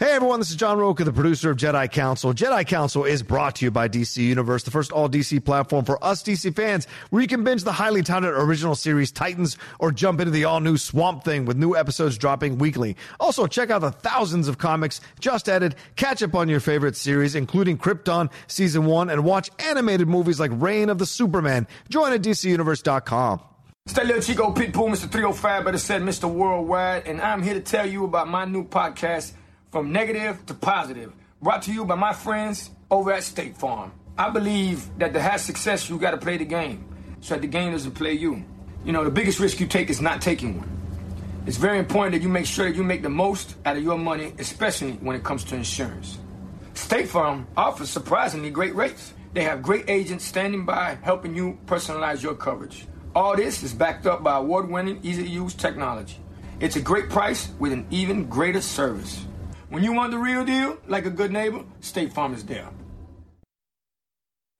Hey everyone, this is John Rocha, the producer of Jedi Council. Jedi Council is brought to you by DC Universe, the first all DC platform for us DC fans, where you can binge the highly touted original series Titans or jump into the all new Swamp Thing with new episodes dropping weekly. Also, check out the thousands of comics just added, catch up on your favorite series, including Krypton Season 1, and watch animated movies like Reign of the Superman. Join at DCUniverse.com. It's that little Chico Pitbull, Mr. 305, but it said Mr. Worldwide, and I'm here to tell you about my new podcast, From Negative to Positive, brought to you by my friends over at State Farm. I believe that to have success, you got to play the game, so that the game doesn't play you. You know, the biggest risk you take is not taking one. It's very important that you make sure that you make the most out of your money, especially when it comes to insurance. State Farm offers surprisingly great rates. They have great agents standing by helping you personalize your coverage. All this is backed up by award winning, easy to use technology. It's a great price with an even greater service. When you want the real deal, like a good neighbor, State Farm is there.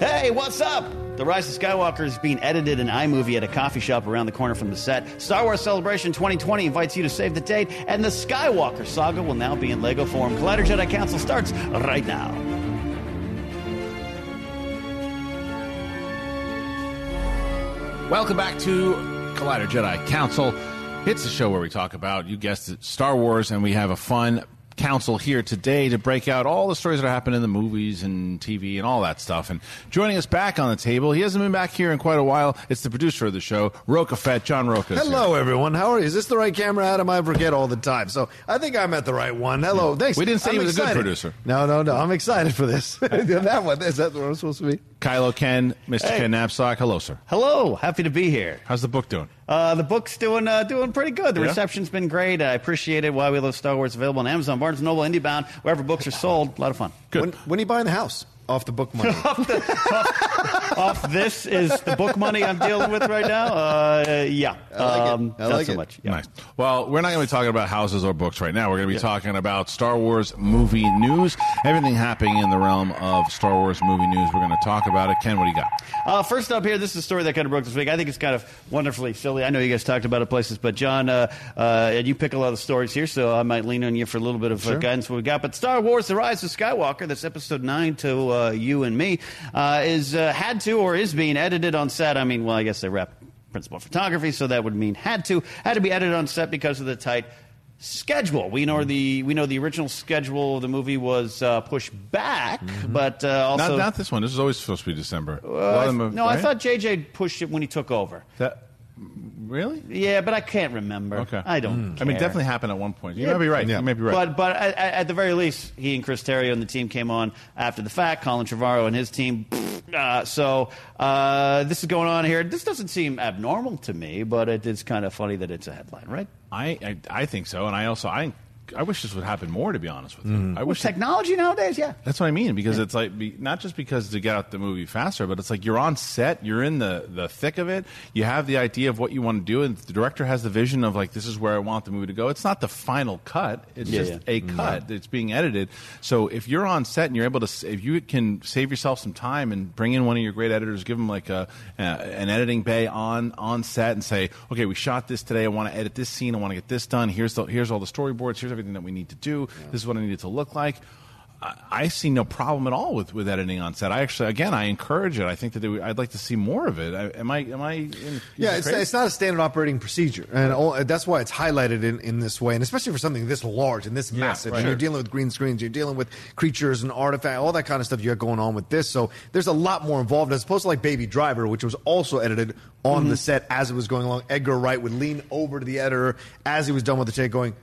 Hey, what's up? The Rise of Skywalker is being edited in iMovie at a coffee shop around the corner from the set. Star Wars Celebration 2020 invites you to save the date, and the Skywalker saga will now be in Lego form. Collider Jedi Council starts right now. Welcome back to Collider Jedi Council. It's a show where we talk about, you guessed it, Star Wars, and we have a fun council here today to break out all the stories that happen in the movies and TV and all that stuff. And joining us back on the table, he hasn't been back here in quite a while. It's the producer of the show, Rocha Fett, John Rocha. Hello, everyone. How are you? Is this the right camera, Adam? I forget all the time. So I think I'm at the right one. Hello. Thanks. We didn't say I'm he was a good producer. No, no, no. I'm excited for this. that one. Is that what I'm supposed to be? Kylo Ken, Mr. Hey. Ken Napzok. Hello, sir. Hello, happy to be here. How's the book doing? Uh, the book's doing uh, doing pretty good. The Yeah? reception's been great. I appreciate it. Why We Love Star Wars available on Amazon, Barnes & Noble, IndieBound, wherever books are sold. A lot of fun. When, when are you buying the house? Off the book money. Off this is the book money I'm dealing with right now. Uh, yeah, I like it. um, I not like so it. much. Yeah. Nice. Well, we're not going to be talking about houses or books right now. We're going to be talking about Star Wars movie news, everything happening in the realm of Star Wars movie news. We're going to talk about it. Ken, what do you got? Uh, first up here, this is a story that kind of broke this week. I think it's kind of wonderfully silly. I know you guys talked about it places, but John, uh, uh, and you pick a lot of stories here, so I might lean on you for a little bit of uh, guidance what we got. But Star Wars: The Rise of Skywalker, that's episode nine to uh, you and me, uh, is uh, had to or is being edited on set. I mean, well, I guess they wrap principal photography, so that would mean had to had to be edited on set because of the tight schedule. We know the we know the original schedule of the movie was uh, pushed back, but uh, also not, not this one. This is always supposed to be December. Uh, I- them- no, I thought JJ pushed it when he took over. that. Really? Yeah, but I can't remember. Okay. I don't. I mean, care. definitely happened at one point. You Yeah. may be right. Yeah. You may be right. But but at, at the very least, he and Chris Terrio and the team came on after the fact. Colin Trevorrow and his team. Uh, so uh, this is going on here. This doesn't seem abnormal to me, but it is kind of funny that it's a headline, right? I, I I think so, and I also I I wish this would happen more. To be honest with you, I With wish technology nowadays, yeah. That's what I mean because it's like be, not just because to get out the movie faster, but it's like you're on set, you're in the the thick of it. You have the idea of what you want to do, and the director has the vision of like this is where I want the movie to go. It's not the final cut; it's Yeah, just yeah. a cut. It's being edited. So if you're on set and you're able to, if you can save yourself some time and bring in one of your great editors, give them like a, uh, an editing bay on on set, and say, okay, we shot this today. I want to edit this scene. I want to get this done. Here's the here's all the storyboards. Here's everything that we need to do. This is what I need it to look like. I, I see no problem at all with, with editing on set. I actually, again, I encourage it. I think that would, I'd like to see more of it. I, am I? Am I? In, Yeah, it's, it's not a standard operating procedure, and all, that's why it's highlighted in, in this way, and especially for something this large and this massive. right. And you're dealing with green screens, you're dealing with creatures and artifacts, all that kind of stuff you got going on with this. So there's a lot more involved, as opposed to like Baby Driver, which was also edited on the mm-hmm. set as it was going along. Edgar Wright would lean over to the editor as he was done with the take, going,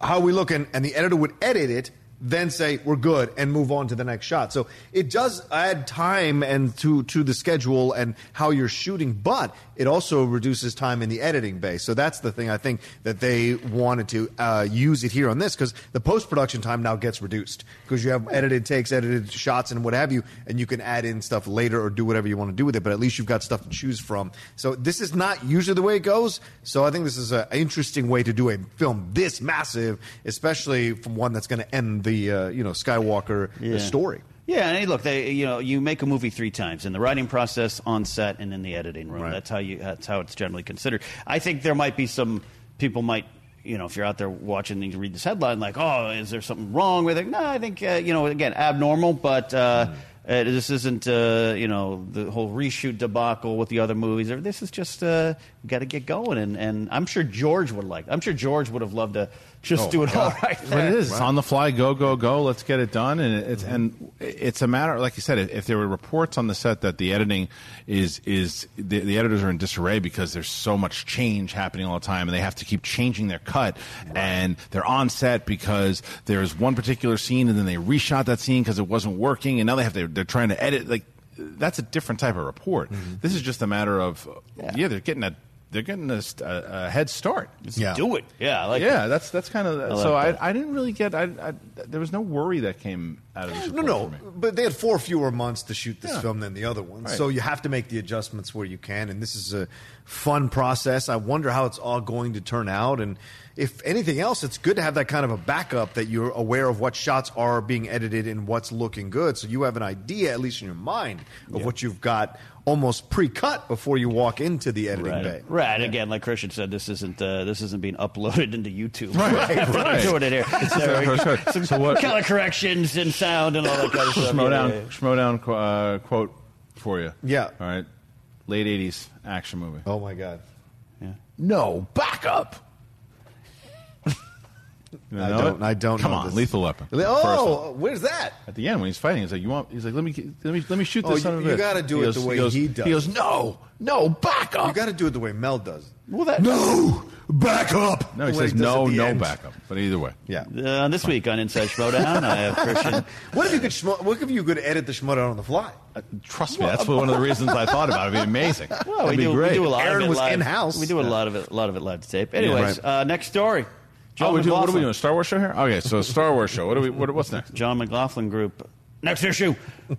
"How we looking?" And the editor would edit it then say we're good and move on to the next shot. So it does add time and to to the schedule and how you're shooting, but it also reduces time in the editing bay. So that's the thing I think that they wanted to uh, use it here on this because the post production time now gets reduced because you have edited takes, edited shots, and what have you, and you can add in stuff later or do whatever you want to do with it. But at least you've got stuff to choose from. So this is not usually the way it goes. So I think this is an interesting way to do a film this massive, especially from one that's going to end the uh, you know Skywalker Yeah. story. Yeah, and hey, look, they, you know, you make a movie three times in the writing process, on set, and in the editing room. That's how you. That's how it's generally considered. I think there might be some people might. You know, if you're out there watching and you read this headline, like, "Oh, is there something wrong with it?" No, I think uh, you know, again, abnormal, but uh, uh, this isn't, uh, you know, the whole reshoot debacle with the other movies. This is just uh, got to get going, and, and I'm sure George would like. I'm sure George would have loved to just Oh, do it all right. But there. it is. It's on the fly. Go, go, go. Let's get it done. And it's and it's a matter, like you said, if, there were reports on the set that the editing is is the, the editors are in disarray because there's so much change happening all the time, and they have to keep changing their cut, and they're on set because there's one particular scene, and then they reshot that scene because it wasn't working, and now they have to they're trying to edit like. That's a different type of report. Mm-hmm. This is just a matter of yeah, they're getting a they're getting a, a, a head start. Yeah. Do it. Yeah, I like yeah, that's that's kind of like so. I, that. I didn't really get. I, I there was no worry that came out of this. No, no, for me. but they had four fewer months to shoot this Yeah. film than the other ones, Right. so you have to make the adjustments where you can. And this is a fun process. I wonder how it's all going to turn out, and if anything else, it's good to have that kind of a backup that you're aware of what shots are being edited and what's looking good, so you have an idea, at least in your mind, of what you've got almost pre-cut before you walk into the editing Right. bay. Right. Again, like Kristian said, this isn't uh, this isn't being uploaded into YouTube. Right, We're not right. doing it here. There, Sorry. some So what- color corrections and sound and all that kind of stuff. Schmo Yeah, down, yeah, yeah. schmo down uh, quote for you. Yeah. All right. Late '80s action movie. Oh my god. Yeah. No backup. You I don't. it? I don't Come know on, this. Lethal Weapon. First Oh, one. where's that? At the end when he's fighting, he's like, "You want?" He's like, "Let me, let me, let me shoot Oh, this son you- you gotta do it goes- the way goes, he does. He goes, "No, no, backup." You got to do it the way Mel does. Well, that, No, back up. no, he says does no, no end. backup. But either way, Yeah. uh, this week on Inside Schmoedown, I have Kristian. What if you could? Schmo- what if you could edit the schmutz on the fly? Uh, trust me, that's one of the reasons I thought about it. It'd be amazing. Well, That'd we be do, we do a lot Aaron of it was live. in-house. We do a lot of it, a lot of it live to tape. Anyways, right. uh, next story. John Oh, we do, what are we doing? Star Wars show here? Okay, so Star Wars show. What do we? What, what's next? John McLaughlin Group. Next issue,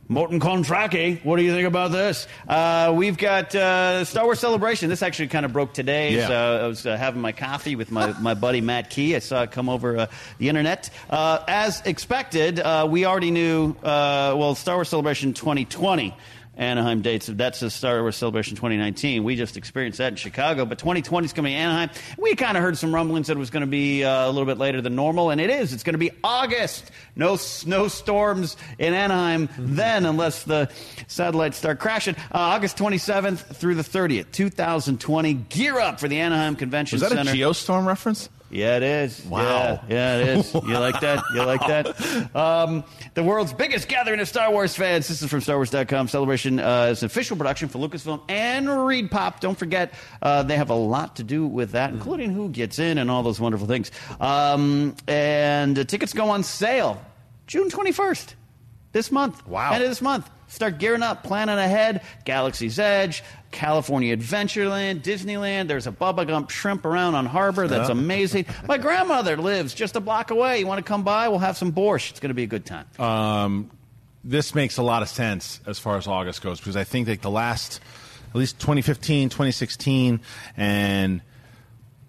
Morton Kondracke. What do you think about this? Uh, we've got uh, Star Wars Celebration. This actually kind of broke today. Yeah. So I was uh, having my coffee with my, my buddy Matt Key. I saw it come over uh, the internet. Uh, as expected, uh, we already knew, uh, well, Star Wars Celebration 2020. Anaheim dates. That's the Star Wars Celebration 2019. We just experienced that in Chicago, but 2020 is coming to Anaheim. We kind of heard some rumblings that it was going to be uh, a little bit later than normal, and it is. It's going to be August. No snowstorms in Anaheim then, unless the satellites start crashing. Uh, August 27th through the 30th, 2020. Gear up for the Anaheim Convention Was that a Geostorm reference? Yeah, it is. Wow. Yeah, yeah, it is. You like that? You like that? Um, the world's biggest gathering of Star Wars fans. This is from StarWars.com. Celebration uh, is an official production for Lucasfilm and ReedPop. Don't forget, uh, they have a lot to do with that, including who gets in and all those wonderful things. Um, and uh, tickets go on sale June 21st, this month. Wow. End of this month. Start gearing up, planning ahead. Galaxy's Edge, California Adventureland, Disneyland. There's a Bubba Gump shrimp around on Harbor. That's amazing. My grandmother lives just a block away. You want to come by? We'll have some borscht. It's going to be a good time. Um, this makes a lot of sense as far as August goes because I think like the last, at least 2015, 2016, and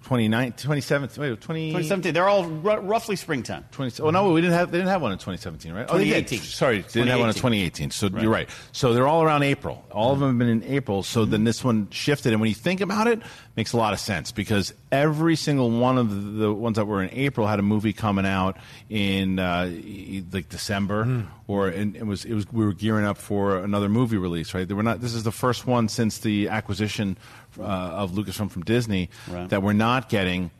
2019, 2017, wait, 20, 2017. They're all r- roughly springtime. 20, oh no, we didn't have they didn't have one in 2017, right? Oh, they did. Sorry, they didn't have one in 2018. So you're right. So they're all around April. All of them have been in April. So then this one shifted, and when you think about it, makes a lot of sense because every single one of the, ones that were in April had a movie coming out in uh, like December, or and it was it was we were gearing up for another movie release, right? They were not. This is the first one since the acquisition uh, of Lucasfilm from Disney Right. that we're not getting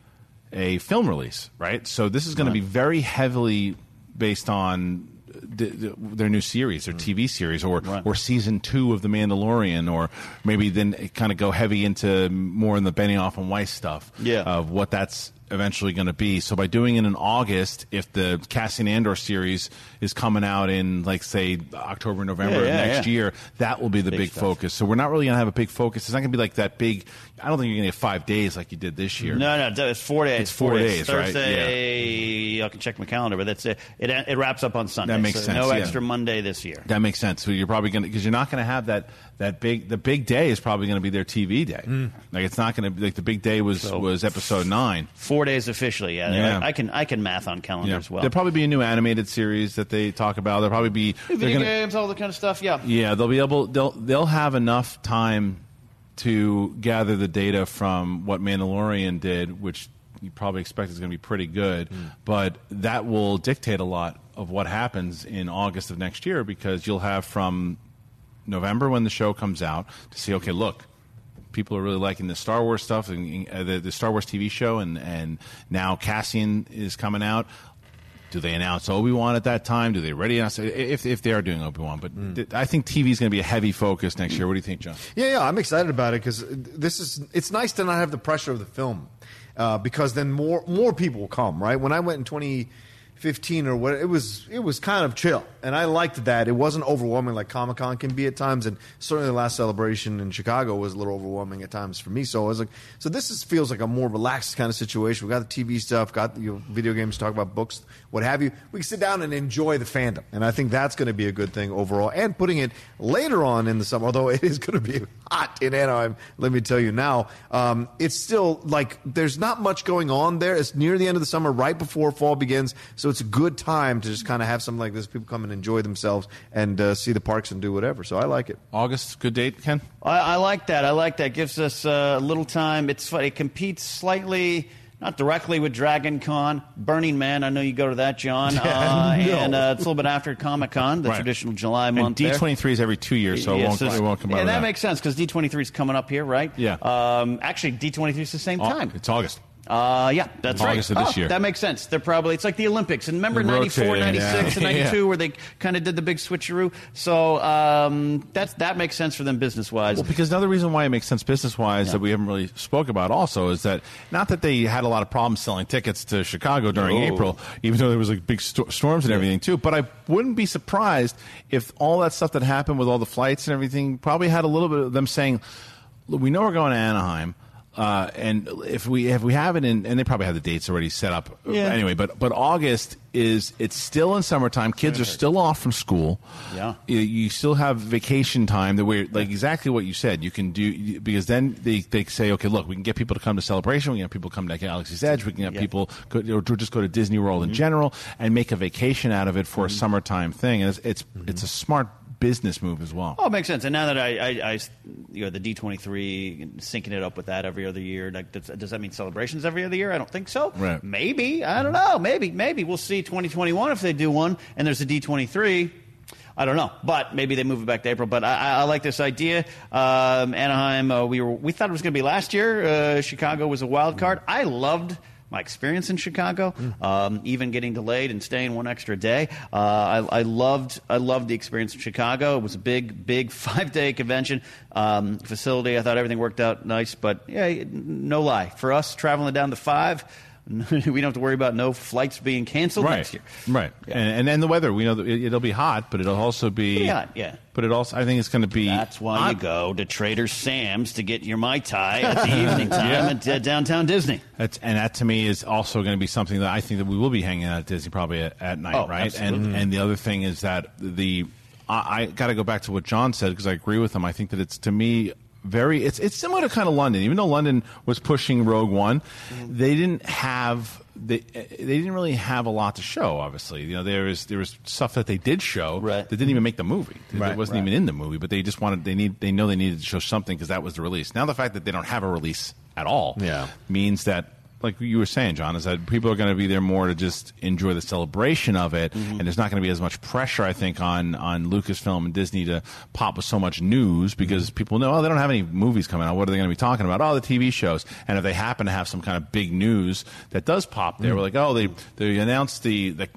a film release, right? So this is going to be very heavily based on d- d- their new series, their TV series, or Right. or season two of The Mandalorian, or maybe then kind of go heavy into more in the Benioff and Weiss stuff Yeah. of what that's eventually going to be. So by doing it in August, if the Cassian Andor series is coming out in like say October, November Yeah, of next yeah. year, that will be the Big big, focus. So we're not really going to have a big focus. It's not going to be like that big. I don't think you're going to get five days like you did this year. No, no, it's four days. It's four days, right? Thursday, I can check my calendar, but that's it. It, it wraps up on Sunday. That makes so sense, No yeah. extra Monday this year. That makes sense. So you're probably going to because you're not going to have that that big the big day is probably going to be their TV day. Hmm. Like it's not going to be like the big day was So- was episode nine. Four days officially. Yeah, Yeah. I can I can math on calendar Yeah. as well. There'll probably be a new animated series that they talk about. There'll probably be they're Video gonna- games, all the kind of stuff. Yeah. Yeah, they'll be able. They'll they'll have enough time to gather the data from what Mandalorian did, which you probably expect is going to be pretty good. Hmm. But that will dictate a lot of what happens in August of next year because you'll have from November when the show comes out to see. Okay, look. People are really liking the Star Wars stuff, and uh, the, the Star Wars TV show, and, and now Cassian is coming out. Do they announce Obi Wan at that time? Do they already announce if if they are doing Obi Wan? But th- I think TV is going to be a heavy focus next year. What do you think, John? Yeah, yeah, I'm excited about it because this is. It's nice to not have the pressure of the film, uh, because then more more people will come. Right when I went in 2015 or what, it was it was kind of chill, and I liked that. It wasn't overwhelming like Comic Con can be at times, and certainly the last celebration in Chicago was a little overwhelming at times for me. So I was like, so this is, feels like a more relaxed kind of situation. We got the TV stuff, got you know, video games, talk about books, what have you. We can sit down and enjoy the fandom, and I think that's going to be a good thing overall. And putting it later on in the summer, although it is going to be hot in Anaheim, let me tell you now, um, it's still like there's not much going on there. It's near the end of the summer, right before fall begins, so it's a good time to just kind of have something like this. People come and enjoy themselves and uh, see the parks and do whatever. So I like it. August, good date, Ken. I, I like that. I like that. Gives us uh, a little time. It's fun. It competes slightly, not directly with Dragon Con. Burning Man, I know you go to that, John. uh, no. And uh, it's a little bit after Comic Con, the Right. traditional July And month. D twenty three is every two years, so it won't, so it won't come yeah, out. of that, that makes sense because D23 is coming up here, right? Yeah. Um, actually, D23 is the same time. It's August. Uh, yeah, that's right. Of this Oh, year. That makes sense. They're probably, it's like the Olympics. And remember They 94, rotated, 96, yeah. and 92 where they kind of did the big switcheroo? So um, that's, that makes sense for them business wise. Well, because another reason why it makes sense business wise that we haven't really spoke about also is that not that they had a lot of problems selling tickets to Chicago during No. April, even though there was like big sto- storms and everything too. But I wouldn't be surprised if all that stuff that happened with all the flights and everything probably had a little bit of them saying, "We know we're going to Anaheim." Uh, and if we if we have it in, and they probably have the dates already set up Yeah. anyway. But but August is it's still in summertime. Kids are still off from school. Yeah. you, you still have vacation time that we're like exactly what you said. You can do because then they, they say, okay, look, we can get people to come to Celebration. We can have people come to Galaxy's Edge. We can have Yeah. people go, or just go to Disney World in general and make a vacation out of it for a summertime thing. And it's it's, it's a smart business move as well. Oh, it makes sense. And now that I, I, I you know, the D twenty three, syncing it up with that every other year, like, does, does that mean celebrations every other year? I don't think so. Right. Maybe I don't know. Maybe maybe we'll see twenty twenty one if they do one, and there's a D twenty three. I don't know, but maybe they move it back to April. But I, I, I like this idea. Um, Anaheim, uh, we were we thought it was going to be last year. Uh, Chicago was a wild card. I loved my experience in Chicago, Mm. um, even getting delayed and staying one extra day. Uh, I, I loved I loved the experience in Chicago. It was a big big five day convention um, facility. I thought everything worked out nice, but yeah, no lie for us traveling down the five. we don't have to worry about no flights being canceled right, next year. right, and, and then the weather. We know that it, it'll be hot, but it'll also be hot, yeah. But it also, I think it's going to be. That's why hot. you go to Trader Sam's to get your Mai Tai at the evening time Yeah. at uh, downtown Disney. That's, and that to me is also going to be something that I think that we will be hanging out at Disney probably at, at night, Oh, right? absolutely. And and the other thing is that the I, I got to go back to what John said because I agree with him. I think that it's to me very it's it's similar to kind of London. Even though London was pushing Rogue One, Mm-hmm. they didn't have. They, they didn't really have a lot to show. Obviously, you know there was there was stuff that they did show Right. that didn't even make the movie. Right, it wasn't right. even in the movie, but they just wanted they need they know they needed to show something because that was the release. Now the fact that they don't have a release at all, Yeah. means that like you were saying, John, is that people are going to be there more to just enjoy the celebration of it, Mm-hmm. and there's not going to be as much pressure, I think, on on Lucasfilm and Disney to pop with so much news because Mm-hmm. people know, oh, they don't have any movies coming out. What are they going to be talking about? Oh, the TV shows. And if they happen to have some kind of big news that does pop there, we're like, oh, they they announced the the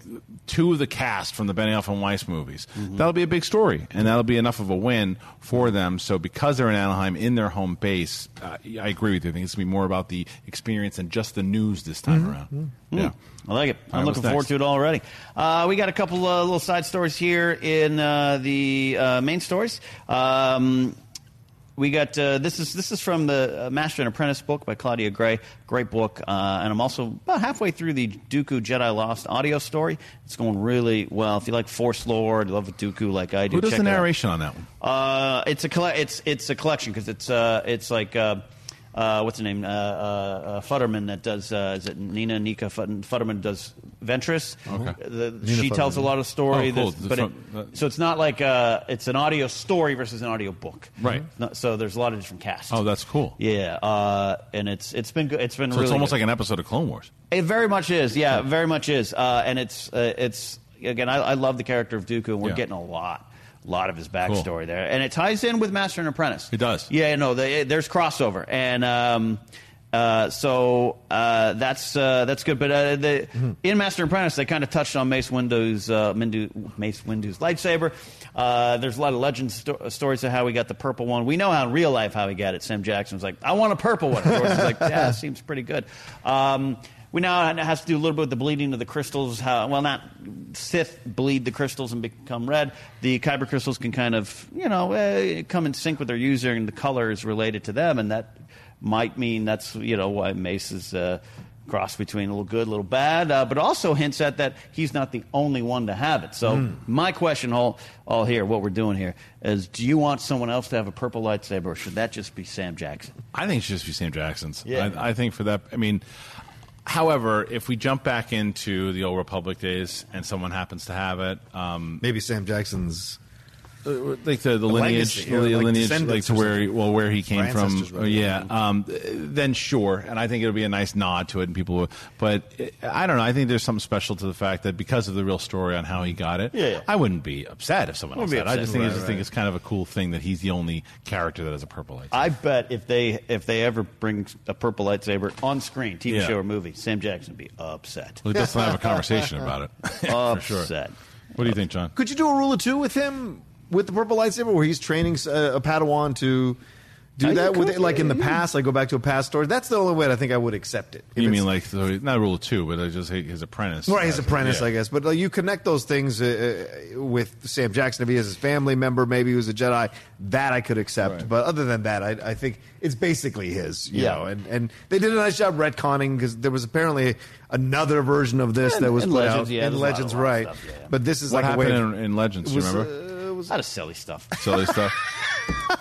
two of the cast from the Benioff and Weiss movies. Mm-hmm. That'll be a big story, and that'll be enough of a win for them. So because they're in Anaheim in their home base, uh, I agree with you. I think it's going to be more about the experience and just the news this time around. Yeah. I like it. I'm right, looking forward next? to it already. Uh, we got a couple uh, little side stories here in uh, the uh, main stories. Um, we got uh, this is this is from the uh, Master and Apprentice book by Claudia Gray. Great book, uh, and I'm also about halfway through the Dooku Jedi Lost audio story. It's going really well. If you like Force Lord, love Dooku like I do. Who does check the it out. narration on that one? Uh, it's a colle- it's it's a collection because it's uh, it's like uh, what's the name uh, uh, uh, Futterman that does uh, is it Nina Nika Futterman does Ventress. Okay. The, she tells a lot of story. Oh, cool. There's- but The it, so it's not like uh, it's an audio story versus an audio book. Right. No- so there's a lot of different casts. Oh, that's cool. yeah, uh, and it's it's been good. It's been So really it's almost good. like an episode of Clone Wars. It very much is, yeah, very much is, uh, and it's uh, it's again. I, I love the character of Dooku, and we're Yeah. getting a lot, lot of his backstory there, and it ties in with Master and Apprentice. It does. Yeah, no, they, there's crossover, and um, uh, so uh, that's uh, that's good. But uh, the, Mm-hmm. in Master and Apprentice, they kind of touched on Mace Windu's uh, Mindu, Mace Windu's lightsaber. Uh, there's a lot of legend sto- stories of how he got the purple one. We know how in real life how he got it. Sam Jackson was like, "I want a purple one." George was like, "Yeah, seems pretty good." Um, we now it has to do a little bit with the bleeding of the crystals. How well not Sith bleed the crystals and become red. The kyber crystals can kind of you know uh, come in sync with their user, and the color is related to them, and that might mean that's you know why Mace is. Uh, Cross between a little good, a little bad, uh, but also hints at that he's not the only one to have it. So my question, all, all here, what we're doing here, is: Do you want someone else to have a purple lightsaber, or should that just be Sam Jackson? I think it should just be Sam Jackson's. Yeah. I, I think for that, I mean, however, if we jump back into the old Republic days and someone happens to have it, um, Maybe Sam Jackson's. Like the, the, lineage, legacy, or the like lineage, like descendants to where he, well, where he came from. ancestors, yeah, um, then sure, and I think it'll be a nice nod to it, and people. Will, but I don't know. I think there's something special to the fact that because of the real story on how he got it, Yeah, yeah. I wouldn't be upset if someone else Wouldn't be had. it. I just upset. think, I Right, just think it's kind of a cool thing that he's the only character that has a purple lightsaber. I bet if they if they ever bring a purple lightsaber on screen, TV Yeah. show or movie, Sam Jackson would be upset. Well, let's have a conversation about it. Yeah, for sure. upset. What do you think, John? Could you do a rule of two with him with the purple lightsaber, where he's training uh, a Padawan to do Uh, you that? With it, like in the past, I go back to a past story. That's the only way I think I would accept it. If You mean like the, not rule two, but I just hate his apprentice. Right, his apprentice, Yeah. I guess. But like, you connect those things uh, uh, with Sam Jackson. If he has his family member, maybe he was a Jedi, that I could accept. Right. But other than that, I, I think it's basically his. You Yeah. know, and, and they did a nice job retconning because there was apparently another version of this And- that was and put Legends, out yeah, in there's a lot- Legends, a lot of right? stuff, yeah, yeah. But this is What like happened a way. in, in Legends? Do you was, remember? uh, it was A lot of silly stuff. Silly stuff.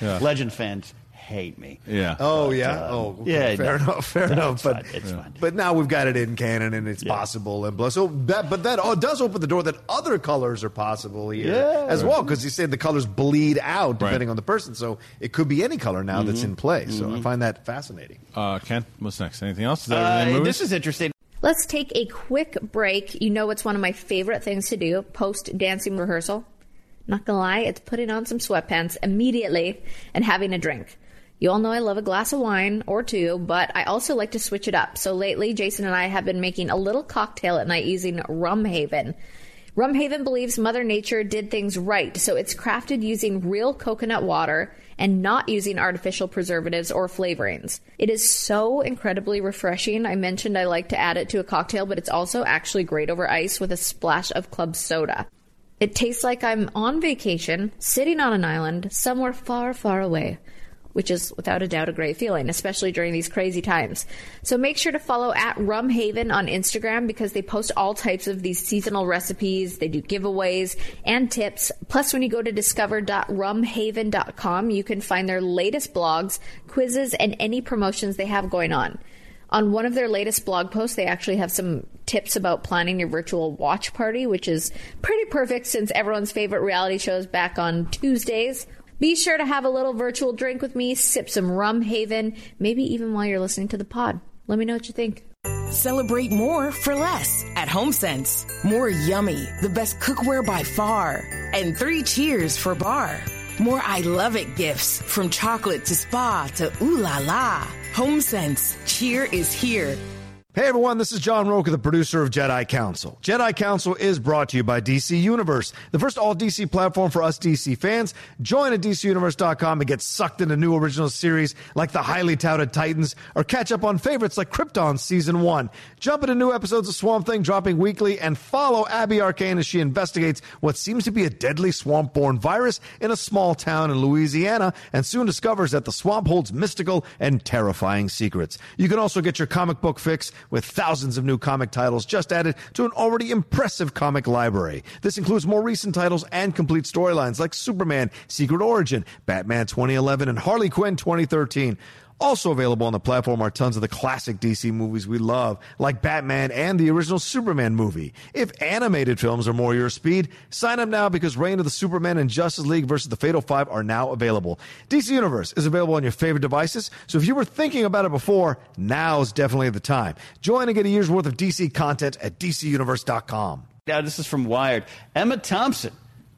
Yeah. Legend fans hate me. Yeah. Oh yeah. oh yeah, Fair no. enough. Fair No, enough. it's But fine, it's fine. but now we've got it in canon and it's Yeah. possible and blah. So that but that oh, does open the door that other colors are possible here Yeah. as well because you said the colors bleed out depending Right. on the person. So it could be any color now that's Mm-hmm. in play. So I find that fascinating. Uh, Ken, what's next? Anything else? Is that Uh, this is interesting. Let's take a quick break. You know, it's one of my favorite things to do post dancing rehearsal. Not gonna lie, it's putting on some sweatpants immediately and having a drink. You all know I love a glass of wine or two, but I also like to switch it up. So lately, Jason and I have been making a little cocktail at night using Rum Haven. Rum Haven believes Mother Nature did things right, so it's crafted using real coconut water and not using artificial preservatives or flavorings. It is so incredibly refreshing. I mentioned I like to add it to a cocktail, but it's also actually great over ice with a splash of club soda. It tastes like I'm on vacation, sitting on an island, somewhere far, far away which is without a doubt a great feeling, especially during these crazy times. So make sure to follow at Rum Haven on Instagram because they post all types of these seasonal recipes. They do giveaways and tips. Plus, when you go to discover.rumhaven.com, you can find their latest blogs, quizzes, and any promotions they have going on. On one of their latest blog posts, they actually have some tips about planning your virtual watch party, which is pretty perfect since everyone's favorite reality shows back on Tuesdays. Be sure to have a little virtual drink with me, sip some rum haven, maybe even while you're listening to the pod. Let me know what you think. Celebrate more for less at HomeSense. More yummy, the best cookware by far, and three cheers for bar. More I love it gifts from chocolate to spa to ooh la la. HomeSense, cheer is here. Hey everyone, this is John Rocha, the producer of Jedi Council. Jedi Council is brought to you by DC Universe, the first all DC platform for us DC fans. Join at DCUniverse.com and get sucked into new original series like the highly touted Titans, or catch up on favorites like Krypton Season 1. Jump into new episodes of Swamp Thing dropping weekly, and follow Abby Arcane as she investigates what seems to be a deadly swamp borne virus in a small town in Louisiana, and soon discovers that the swamp holds mystical and terrifying secrets. You can also get your comic book fix with thousands of new comic titles just added to an already impressive comic library. This includes more recent titles and complete storylines like Superman Secret Origin, Batman 2011, and Harley Quinn 2013. Also available on the platform are tons of the classic DC movies we love, like Batman and the original Superman movie. If animated films are more your speed, sign up now because Reign of the Superman and Justice League versus the Fatal Five are now available. DC Universe is available on your favorite devices, so if you were thinking about it before, now's definitely the time. Join and get a year's worth of DC content at DCUniverse.com. Now, this is from Wired. Emma Thompson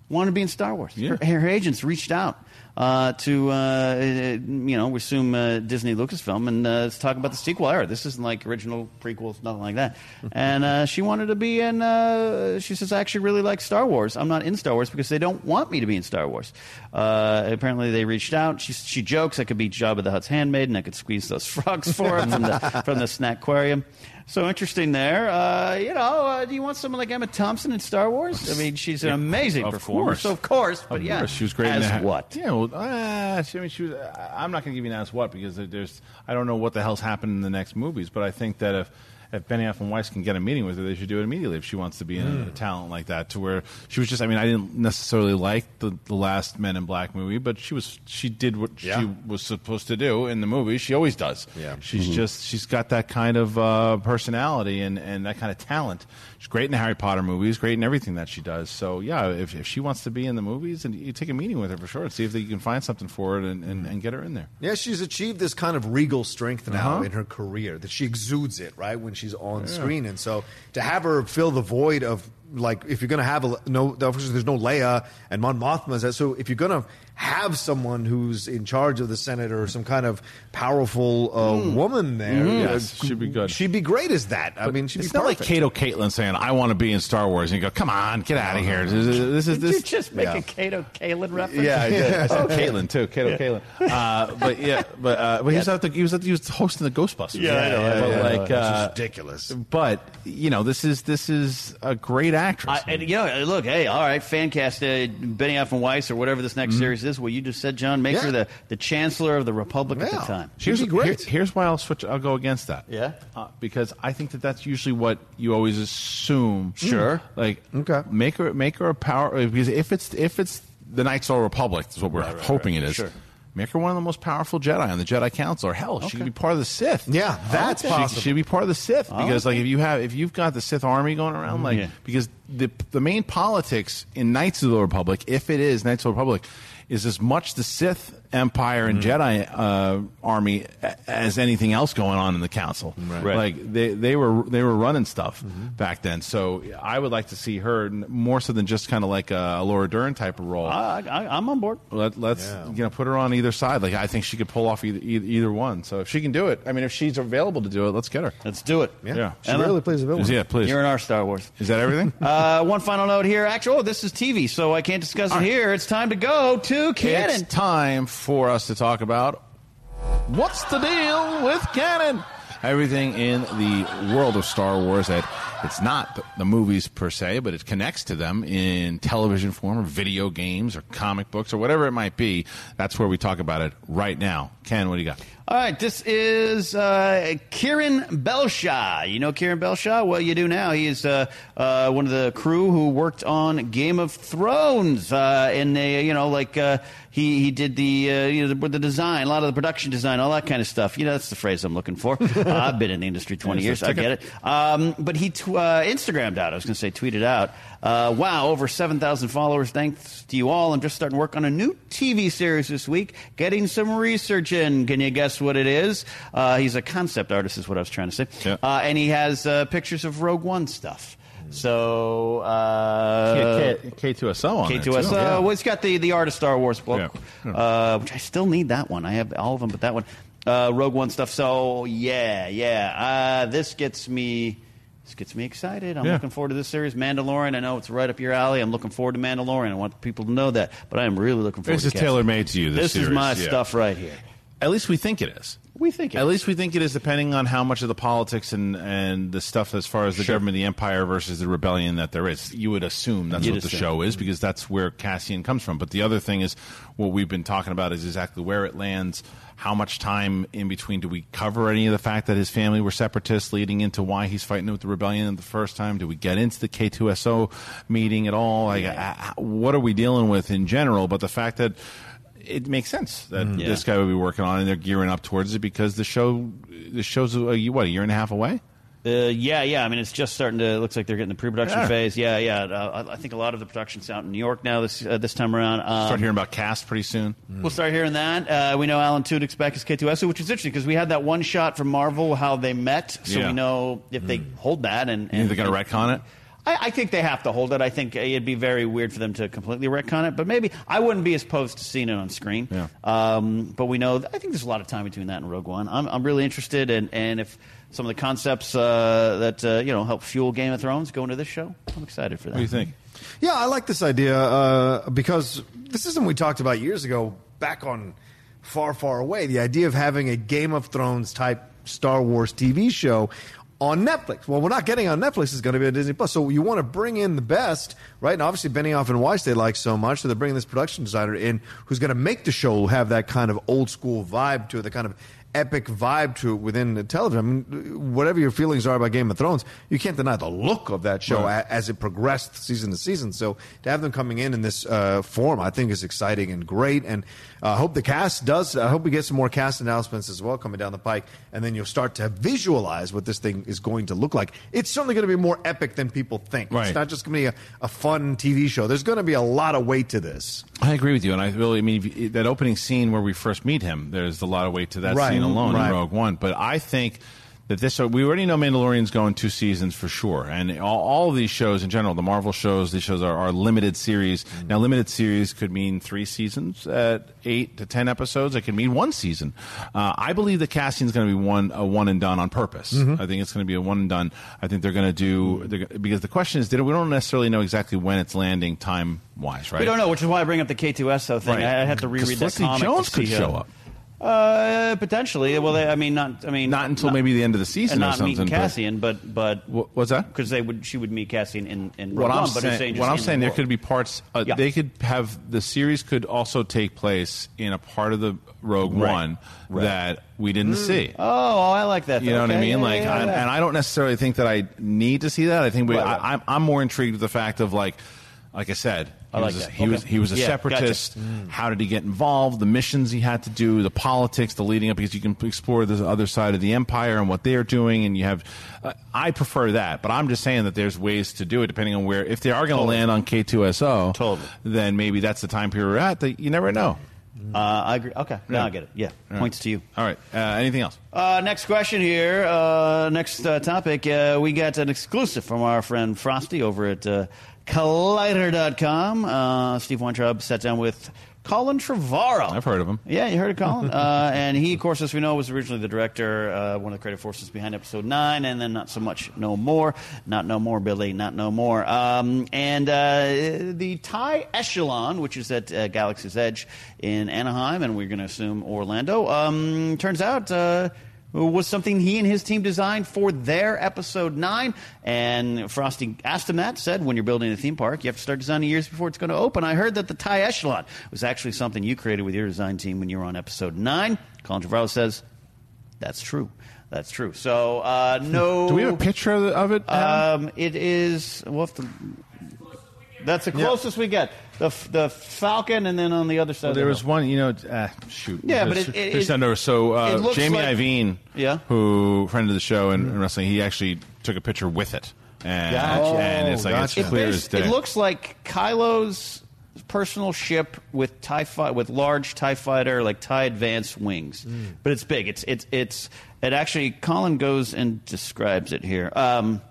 wanted to be in Star Wars. Yeah. Her, her agents reached out uh, to, uh, you know, we assume uh, Disney Lucasfilm, and uh, let's talk about the sequel era. This isn't like original prequels, nothing like that. and uh, she wanted to be in, uh, she says, I actually really like Star Wars. I'm not in Star Wars because they don't want me to be in Star Wars. Uh, apparently, they reached out. She, she jokes, I could be Jabba the Hutt's handmaid, and I could squeeze those frogs for him from the, from the snack aquarium. So interesting there. Uh, you know, uh, do you want someone like Emma Thompson in Star Wars? I mean, she's an amazing Of performer. course. So of course, but Of yeah, course, she was great. in As that. what? Yeah, well, uh, she, I mean, she was. I- I'm not going to give you an as what because there's. I don't know what the hell's happened in the next movies, but I think that if if Benioff and Weiss can get a meeting with her, they should do it immediately if she wants to be in a, talent like that. To where she was just. I mean, I didn't necessarily like the, the last Men in Black movie, but she was. She did what Yeah. she was supposed to do in the movie. She always does. Yeah. She's just. She's got that kind of uh, personality and and that kind of talent. She's great in the Harry Potter movies. Great in everything that she does. So yeah, if, if she wants to be in the movies, and you take a meeting with her for sure and see if you can find something for it and, and, and get her in there. Yeah, she's achieved this kind of regal strength now Uh-huh. in her career that she exudes it right when she's on screen, and so to have her fill the void of like if you're going to have a no, there's no Leia and Mon Mothma, so if you're going to have someone who's in charge of the Senate or some kind of powerful uh, woman there, uh, Yes, she'd be good. She'd be great as that. I mean, she'd it's be not perfect. like Cato Caitlin saying, "I want to be in Star Wars," and you go, "Come on, get out of here." This is this is Did you just make yeah. a Kato Kaelin reference? Yeah, I did. I said Caitlin too. Kato Caitlin. Uh, but yeah, but uh, but he was at the he was at the, he was hosting the Ghostbusters. Yeah, I know, yeah, But yeah, like It's uh, ridiculous. But you know, this is this is a great actress. I, and you know, look, hey, all right, fan cast uh, Benioff and Weiss or whatever this next series is. Well, you just said, John, make Yeah. her the, the chancellor of the Republic at the time. She'd here's, be great. here- here's why I'll switch. I'll go against that. Yeah? uh, because I think that that's usually what you always assume. Sure. like Okay. make her make her a power because if it's if it's the Knights of the Republic, is what we're hoping it is. Sure. Make her one of the most powerful Jedi on the Jedi Council, or hell, she could be part of the Sith. Yeah, that's She- possible. She, would be part of the Sith because, like, if you have if you've got the Sith army going around, like, Yeah. because the the main politics in Knights of the Republic, if it is Knights of the Republic, is as much the Sith Empire and Jedi uh, army as anything else going on in the council. Right. Like they, they were they were running stuff back then. So I would like to see her more so than just kind of like a Laura Dern type of role. I, I, I'm on board. Let, let's you know put her on either side. Like I think she could pull off either, either either one. So if she can do it, I mean, if she's available to do it, let's get her. Let's do it. Yeah, She really plays a villain. Yeah, please. You're in our Star Wars. Is that everything? Uh, one final note here. Actually, oh, this is TV, so I can't discuss it here. It's time to go to canon. It's time for us to talk about what's the deal with canon. Everything in the world of Star Wars that it's not the, movies per se, but it connects to them in television form or video games or comic books or whatever it might be. That's where we talk about it right now. Ken, what do you got? All right, this is uh, Kieran Belshaw. You know Kieran Belshaw? Well, you do now. He is uh, uh, one of the crew who worked on Game of Thrones, uh, and they, you know, like uh, he he did the uh, you know the, the design, a lot of the production design, all that kind of stuff. You know, that's the phrase I'm looking for. I've been in the industry 20 years. I get it. Um, but he tw- uh, Instagrammed out. I was going to say tweeted out. Uh, wow, over 7,000 followers. Thanks to you all. I'm just starting work on a new TV series this week, getting some research in. Can you guess what it is? Uh, he's a concept artist, is what I was trying to say. Yeah. Uh, and he has uh, pictures of Rogue One stuff. So, uh, K, K2SO on it, K2SO. too. Yeah. Well, it's got the, the Art of Star Wars book, Yeah. Uh, which I still need that one. I have all of them, but that one. Uh, Rogue One stuff. So, yeah, yeah. Uh, this gets me. This gets me excited. I'm Yeah. looking forward to this series, Mandalorian. I know it's right up your alley. I'm looking forward to Mandalorian. I want people to know that, but I am really looking forward. This to This is tailor made to you. This, This is my yeah. stuff right here. At least we think it is. We think it At least we think it is, depending on how much of the politics and, and the stuff as far as the Sure. government, the empire versus the rebellion that there is. You would assume that's You'd what the show is mm-hmm. because that's where Cassian comes from. But the other thing is what we've been talking about is exactly where it lands. How much time in between do we cover any of the fact that his family were separatists, leading into why he's fighting with the rebellion the first time? Do we get into the K2SO meeting at all? Like, uh, what are we dealing with in general? But the fact that it makes sense that Mm. Yeah. this guy would be working on it and they're gearing up towards it because the show the show's a, what a year and a half away Uh, yeah, yeah. I mean, it's just starting to. It looks like they're getting the pre-production Yeah. phase. Yeah, yeah. Uh, I I think a lot of the production's out in New York now. This uh, this time around. Um, start hearing about cast pretty soon We'll start hearing that. Uh, we know Alan Tudyk's back as K2SO, which is interesting because we had that one shot from Marvel how they met, so Yeah. we know if they hold that. And, and they're going to retcon it I, I think they have to hold it. I think it'd be very weird for them to completely retcon it, but maybe I wouldn't be as opposed to seeing it on screen. Yeah. Um, but we know, I think there's a lot of time between that and Rogue One. I'm, I'm really interested, in, and if some of the concepts uh, that uh, you know help fuel Game of Thrones go into this show, I'm excited for that. what do you think Yeah, I like this idea uh, because this is something we talked about years ago, back on Far, Far Away. The idea of having a Game of Thrones type Star Wars TV show on Netflix. Well, we're not getting on Netflix; it's going to be on Disney Plus. So you want to bring in the best, right? And obviously, Benioff and Weiss they like so much, so they're bringing this production designer in who's going to make the show have that kind of old school vibe to it, the kind of epic vibe to it within the television. I mean, whatever your feelings are about Game of Thrones, you can't deny the look of that show Right. as it progressed season to season. So to have them coming in in this uh, form, I think is exciting and great. And I hope the cast does. I hope we get some more cast announcements as well coming down the pike, and then you'll start to visualize what this thing is going to look like. It's certainly going to be more epic than people think. Right. It's not just going to be a, a fun TV show. There's going to be a lot of weight to this. I agree with you, and I really I mean that opening scene where we first meet him. There's a lot of weight to that Right, scene alone right. in Rogue One. But I think that this we already know Mandalorian's going two seasons for sure, and all, all of these shows in general, the Marvel shows, these shows are, are limited series. Mm-hmm. Now, limited series could mean three seasons at eight to ten episodes. It could mean one season. Uh, I believe the casting is going to be one a one and done on purpose. Mm-hmm. I think it's going to be a one and done. I think they're going to do mm-hmm. because the question is, don't- we don't necessarily know exactly when it's landing time wise, right? We don't know, which is why I bring up the K2SO thing. Right. I, I have to reread that Felicity comic. Jones to see could how- show up. Uh, potentially. Well, they, I mean, not. I mean, Not until maybe the end of the season and or not something. meeting but- Cassian, but but Wha- what's that? Because they would, she would meet Cassian in in What Rogue I'm One, but saying, just what I'm in saying the there world. could be parts. Uh, Yeah. They could have the series could also take place in a part of the Rogue Right. One Right. that we didn't see. Oh, I like that. You know what I mean? like, I, and I don't necessarily think that I need to see that. I think we, Right, right. I, I'm, I'm more intrigued with the fact of like, like I said, I like was that. he was he was a Yeah, gotcha. separatist. How did he get involved? The missions he had to do, the politics, the leading up, because you can explore the other side of the empire and what they're doing, and you have. Uh, I prefer that, but I'm just saying that there's ways to do it depending on where. If they are going to Totally. land on K2SO, Totally. then maybe that's the time period we're at. That you never know. Uh, I agree. Okay, now Yeah. I get it. Yeah, right. points to you. All right. Uh, anything else? Uh, next question here. Uh, next uh, topic. Uh, we got an exclusive from our friend Frosty over at uh, Collider.com. Uh, Steve Weintraub sat down with Colin Trevorrow. I've heard of him. Yeah, you heard of Colin? uh, and he, of course, as we know, was originally the director, uh, one of the creative forces behind episode 9, and then not so much no more. Not no more, Billy, not no more. Um, and uh, the Thai Echelon, which is at uh, Galaxy's Edge in Anaheim, and we're going to assume Orlando, um, turns out. Was something he and his team designed for their episode 9 and frosty asked him that said when you're building a theme park you have to start designing years before it's going to open. I heard that the TIE Echelon was actually something you created with your design team when you were on episode 9 colin trevorrow says that's true. That's true. So uh, no Do we have a picture of, it? Um, it is we'll have to, that's the closest we get the, the falcon and then on the other side Well, of the there was hill. one, you know, uh, shoot. Yeah, but Just- it- it- just it- send over. So uh, it Jamie like- Iovine, Yeah. who friend of the show and, and wrestling, he actually took a picture with it, and, and it's like gotcha. it's clear It as day. It looks like Kylo's personal ship with tie fi- with large Tie Fighter like Tie Advance wings, but it's big. It's it's it's it actually. Colin goes and describes it here. Um,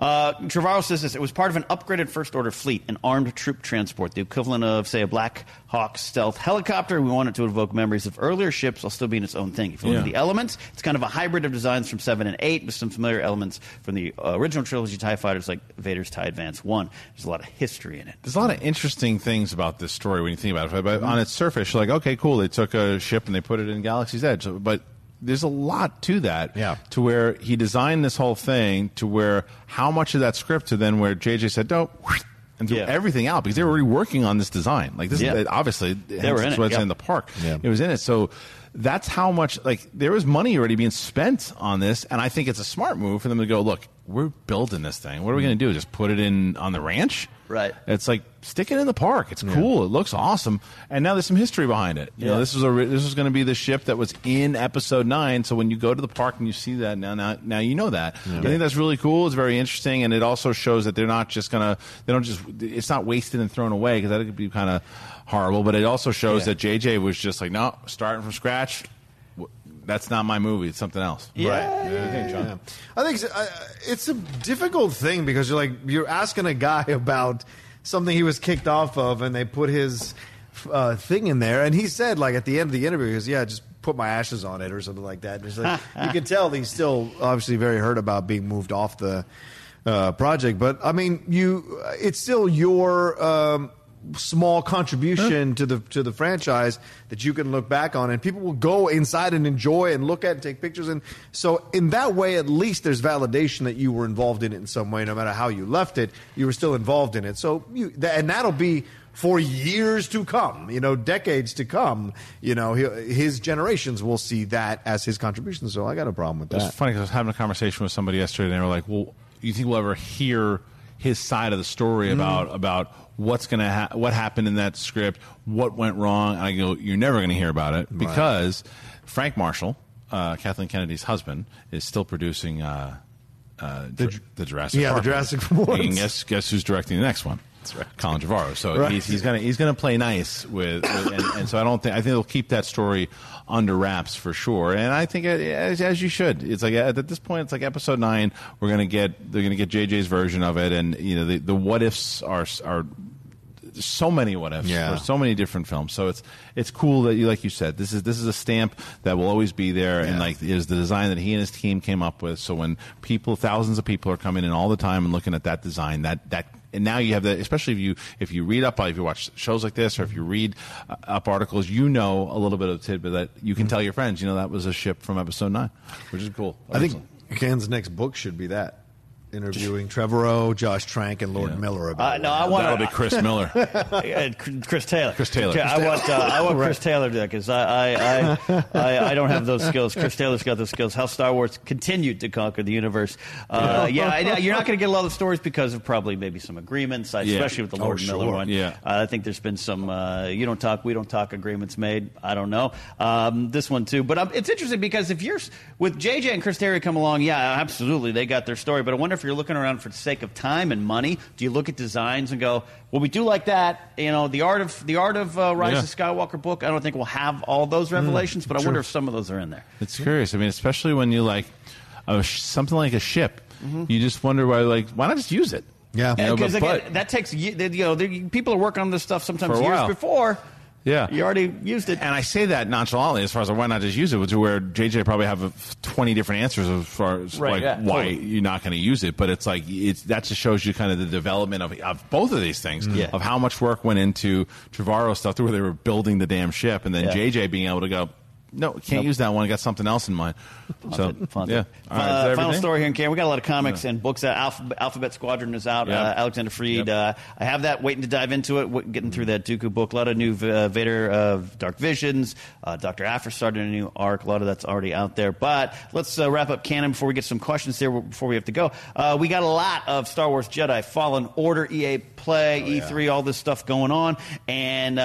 uh, Trevorrow says this. It was part of an upgraded First Order fleet, an armed troop transport, the equivalent of, say, a Black Hawk stealth helicopter. We want it to evoke memories of earlier ships while still being its own thing. If you look at the elements, it's kind of a hybrid of designs from 7 and 8 with some familiar elements from the uh, original trilogy TIE fighters like Vader's TIE Advance 1. There's a lot of history in it. There's a lot of interesting things about this story when you think about it. But Mm-hmm. on its surface, you're like, okay, cool. They took a ship and they put it in Galaxy's Edge. But there's a lot to that. Yeah. To where he designed this whole thing to where how much of that script to then where JJ said, no, and threw Yeah. everything out because they were already working on this design. Like this, Yeah. is, obviously, They were in it, yeah. in the park. Yeah. It was in it. So that's how much like there was money already being spent on this, and I think it's a smart move for them to go. Look, we're building this thing. What are we mm-hmm. going to do? Just put it in on the ranch? Right. It's like stick it in the park. It's cool. It looks awesome, and now there's some history behind it. You know, this was a this was going to be the ship that was in Episode Nine. So when you go to the park and you see that now, now, now you know that. I think that's really cool. It's very interesting, and it also shows that they're not just gonna they don't just it's not wasted and thrown away because that could be kind of horrible. But it also shows Yeah. that JJ was just like, no, starting from scratch. W- That's not my movie. It's something else. Yeah. What do you think, John? Yeah. I think it's, uh, it's a difficult thing because you're like you're asking a guy about something he was kicked off of, and they put his uh, thing in there, and he said like at the end of the interview, he goes, "Yeah, just put my ashes on it" or something like that. And it's like, you can tell he's still obviously very hurt about being moved off the uh, project, but I mean, you it's still your. Um, small contribution to the to the franchise that you can look back on and people will go inside and enjoy and look at and take pictures. And so in that way at least there's validation that you were involved in it in some way no matter how you left it you were still involved in it. So you and that'll be for years to come you know decades to come you know his generations will see that as his contribution. So i got a problem with It's that. funny because I was having a conversation with somebody yesterday, and they were like, "Well, you think we'll ever hear his side of the story Mm. about about what's gonna ha- what happened in that script, what went wrong?" And I go, "You're never going to hear about it because Frank Marshall, uh, Kathleen Kennedy's husband, is still producing." Uh, uh, the, the Jurassic yeah, the Park Jurassic movie. ones. And guess guess who's directing the next one? That's right, Colin Trevorrow. So Right. he's, he's gonna he's gonna play nice with, with and, and so I don't think I think they'll keep that story under wraps for sure. And I think as, as you should. It's like at this point, it's like episode nine. We're gonna get they're gonna get JJ's version of it, and you know the the what ifs are are so many what ifs Yeah. for so many different films. So it's it's cool that you like you said this is this is a stamp that will always be there, and like is the design that he and his team came up with. So when people, thousands of people are coming in all the time and looking at that design, that that. And now you have that, especially if you if you read up, if you watch shows like this, or if you read uh, up articles, you know a little bit of tidbit that you can tell your friends. You know that was a ship from episode nine, which is cool. i think ken's next book should be that interviewing trevorrow josh trank and lord miller about Uh, no, I want that'll be Chris Miller. Uh, Chris Taylor. Chris Taylor. I want uh, I want Chris Taylor to because I I, I, I I don't have those skills. Chris Taylor's got those skills. How Star Wars continued to conquer the universe. Uh, yeah, I, you're not going to get a lot of stories because of probably maybe some agreements, Yeah. especially with the Oh, Lord Miller sure. one. Yeah. Uh, I think there's been some uh, you don't talk, we don't talk agreements made. I don't know um, this one too, but um, it's interesting because if you're with JJ and Chris Terrio come along, yeah, absolutely, they got their story. But I wonder if if you're looking around for the sake of time and money, do you look at designs and go, well, we do like that. You know, the art of the art of uh, Rise Yeah. of Skywalker book. I don't think we'll have all those revelations, but I wonder if some of those are in there. It's curious. I mean, especially when you like a something like a ship, you just wonder why. Like, why not just use it? Yeah. You know, Because again, that takes you know people are working on this stuff sometimes For a years while. before. Yeah. You already used it. And I say that nonchalantly as far as why not just use it, to where JJ probably have 20 different answers as far as Right, like yeah, why totally. you're not going to use it. But it's like, it's, that just shows you kind of the development of, of both of these things, mm. Yeah. of how much work went into Trevorrow stuff to where they were building the damn ship. And then Yeah. JJ being able to go, no, can't Nope. use that one. I got something else in mind. So, Fun. yeah. All right, is Uh, final story here in Cam. We got a lot of comics and books. Uh, Alphabet, Alphabet Squadron is out. Yep. Uh, Alexander Freed. Yep. Uh, I have that waiting to dive into it. w- Getting through that Dooku book. A lot of new uh, Vader of Dark Visions. Uh, Doctor Aphra started a new arc. A lot of that's already out there. But let's uh, wrap up canon before we get some questions here. Before we have to go, uh, we got a lot of Star Wars Jedi Fallen Order, EA Play, E3, all this stuff going on, and uh,